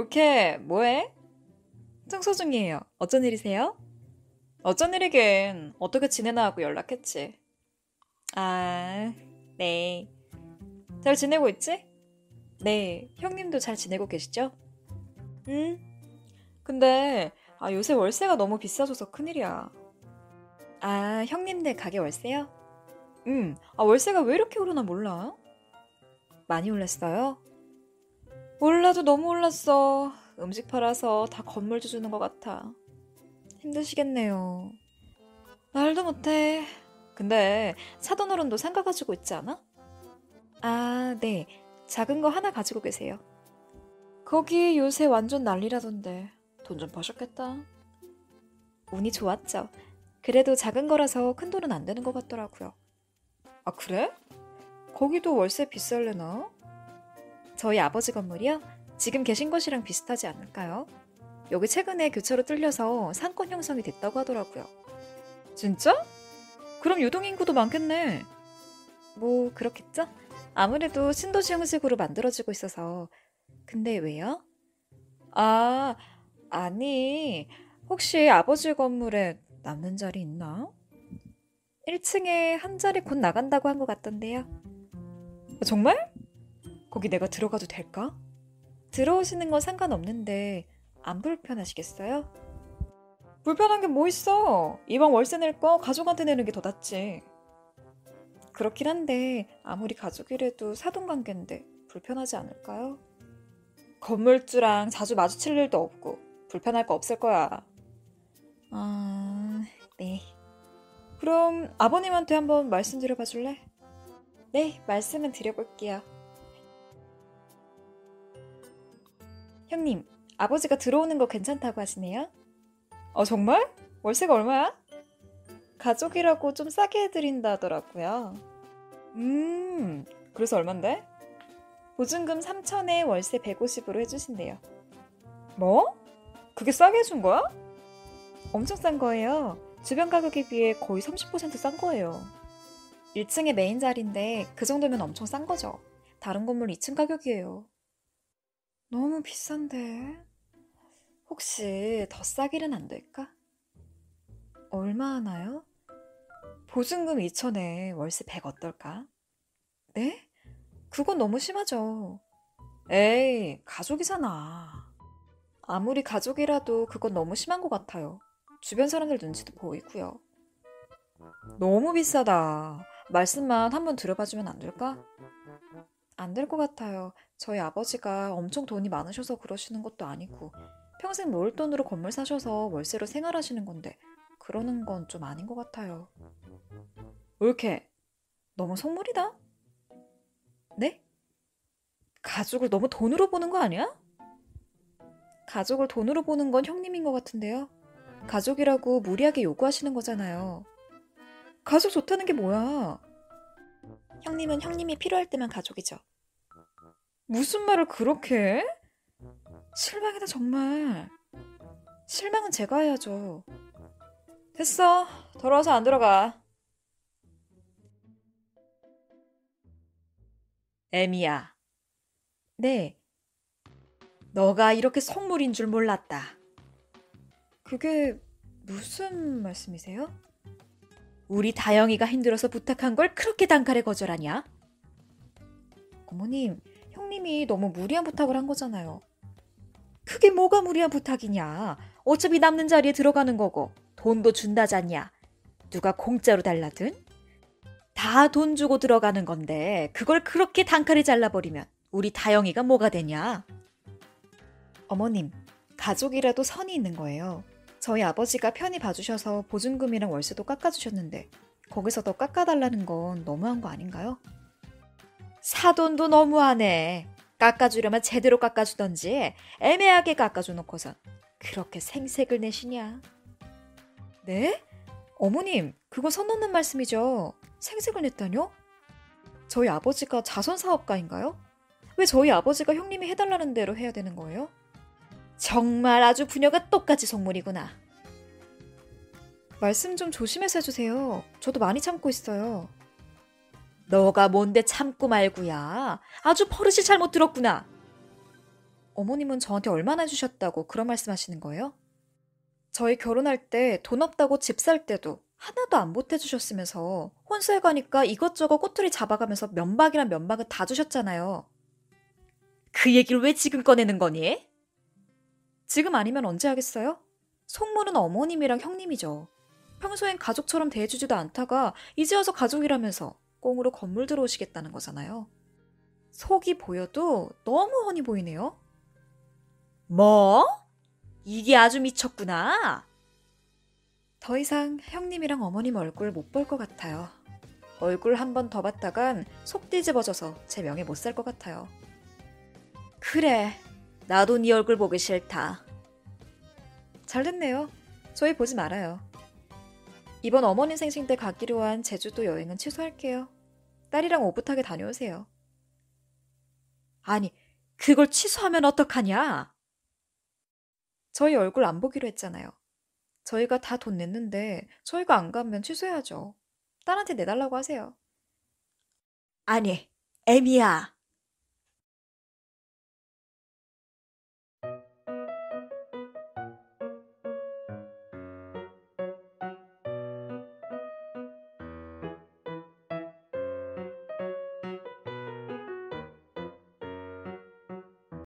오케이, 뭐해? 청소 중이에요. 어쩐 일이세요? 어쩐 일이긴 어떻게 지내나 하고 연락했지. 아, 네. 잘 지내고 있지? 네, 형님도 잘 지내고 계시죠? 응? 근데 아, 요새 월세가 너무 비싸져서 큰일이야. 아, 형님네 가게 월세요? 응, 아, 월세가 왜 이렇게 오르나 몰라? 많이 올랐어요? 올라도 너무 올랐어. 음식 팔아서 다 건물주 주는 것 같아. 힘드시겠네요. 말도 못해. 근데 사돈 어른도 상가 가지고 있지 않아? 아, 네. 작은 거 하나 가지고 계세요. 거기 요새 완전 난리라던데 돈 좀 버셨겠다. 운이 좋았죠. 그래도 작은 거라서 큰 돈은 안 되는 것 같더라고요. 아, 그래? 거기도 월세 비쌀래나? 저희 아버지 건물이요? 지금 계신 곳이랑 비슷하지 않을까요? 여기 최근에 교차로 뚫려서 상권 형성이 됐다고 하더라고요. 진짜? 그럼 유동인구도 많겠네. 뭐, 그렇겠죠? 아무래도 신도시 형식으로 만들어지고 있어서. 근데 왜요? 아, 아니, 혹시 아버지 건물에 남는 자리 있나? 1층에 한 자리 곧 나간다고 한 것 같던데요. 정말? 거기 내가 들어가도 될까? 들어오시는 건 상관없는데 안 불편하시겠어요? 불편한 게 뭐 있어? 이방 월세 낼 거 가족한테 내는 게 더 낫지. 그렇긴 한데 아무리 가족이라도 사돈관계인데 불편하지 않을까요? 건물주랑 자주 마주칠 일도 없고 불편할 거 없을 거야. 아, 네. 그럼 아버님한테 한번 말씀드려봐 줄래? 네, 말씀은 드려볼게요. 형님, 아버지가 들어오는 거 괜찮다고 하시네요. 어, 정말? 월세가 얼마야? 가족이라고 좀 싸게 해드린다 하더라고요. 음, 그래서 얼만데? 보증금 3천에 월세 150으로 해주신대요. 뭐? 그게 싸게 해준 거야? 엄청 싼 거예요. 주변 가격에 비해 거의 30%싼 거예요. 1층의 메인 자리인데 그 정도면 엄청 싼 거죠. 다른 건물 2층 가격이에요. 너무 비싼데. 혹시 더 싸기는 안 될까? 얼마 하나요? 보증금 2천에 월세 100 어떨까? 네? 그건 너무 심하죠. 에이, 가족이잖아. 아무리 가족이라도 그건 너무 심한 것 같아요. 주변 사람들 눈치도 보이고요. 너무 비싸다. 말씀만 한번 들어봐주면 안 될까? 안 될 것 같아요. 저희 아버지가 엄청 돈이 많으셔서 그러시는 것도 아니고 평생 모을 돈으로 건물 사셔서 월세로 생활하시는 건데 그러는 건 좀 아닌 것 같아요. 옳게 너무 속물이다? 네? 가족을 너무 돈으로 보는 거 아니야? 가족을 돈으로 보는 건 형님인 것 같은데요. 가족이라고 무리하게 요구하시는 거잖아요. 가족 좋다는 게 뭐야? 형님은 형님이 필요할 때만 가족이죠. 무슨 말을 그렇게 해? 실망이다, 정말. 실망은 제가 해야죠. 됐어. 더러워서 안 들어가. 에미야. 네. 너가 이렇게 속물인 줄 몰랐다. 그게 무슨 말씀이세요? 우리 다영이가 힘들어서 부탁한 걸 그렇게 단칼에 거절하냐? 어머님, 형님이 너무 무리한 부탁을 한 거잖아요. 그게 뭐가 무리한 부탁이냐. 어차피 남는 자리에 들어가는 거고 돈도 준다잖냐. 누가 공짜로 달라든? 다 돈 주고 들어가는 건데 그걸 그렇게 단칼에 잘라버리면 우리 다영이가 뭐가 되냐. 어머님, 가족이라도 선이 있는 거예요. 저희 아버지가 편히 봐주셔서 보증금이랑 월세도 깎아주셨는데 거기서 더 깎아달라는 건 너무한 거 아닌가요? 사돈도 너무하네. 깎아주려면 제대로 깎아주던지 애매하게 깎아줘놓고선 그렇게 생색을 내시냐? 네? 어머님, 그거 선 넘는 말씀이죠. 생색을 냈다뇨? 저희 아버지가 자선 사업가인가요? 왜 저희 아버지가 형님이 해달라는 대로 해야 되는 거예요? 정말 아주 부녀가 똑같이 속물이구나. 말씀 좀 조심해서 해주세요. 저도 많이 참고 있어요. 너가 뭔데 참고 말구야. 아주 버릇이 잘못 들었구나. 어머님은 저한테 얼마나 주셨다고 그런 말씀 하시는 거예요? 저희 결혼할 때 돈 없다고 집 살 때도 하나도 안 보태주셨으면서 혼수해 가니까 이것저것 꼬투리 잡아가면서 면박이랑 면박은 다 주셨잖아요. 그 얘기를 왜 지금 꺼내는 거니? 지금 아니면 언제 하겠어요? 속모는 어머님이랑 형님이죠. 평소엔 가족처럼 대해주지도 않다가 이제 와서 가족이라면서 꽁으로 건물 들어오시겠다는 거잖아요. 속이 보여도 너무 훤히 보이네요. 뭐? 이게 아주 미쳤구나. 더 이상 형님이랑 어머님 얼굴 못 볼 것 같아요. 얼굴 한 번 더 봤다간 속 뒤집어져서 제 명예 못 살 것 같아요. 그래, 나도 네 얼굴 보기 싫다. 잘 됐네요. 저희 보지 말아요. 이번 어머님 생신 때 가기로 한 제주도 여행은 취소할게요. 딸이랑 오붓하게 다녀오세요. 아니, 그걸 취소하면 어떡하냐? 저희 얼굴 안 보기로 했잖아요. 저희가 다 돈 냈는데 저희가 안 가면 취소해야죠. 딸한테 내달라고 하세요. 아니, 애미야.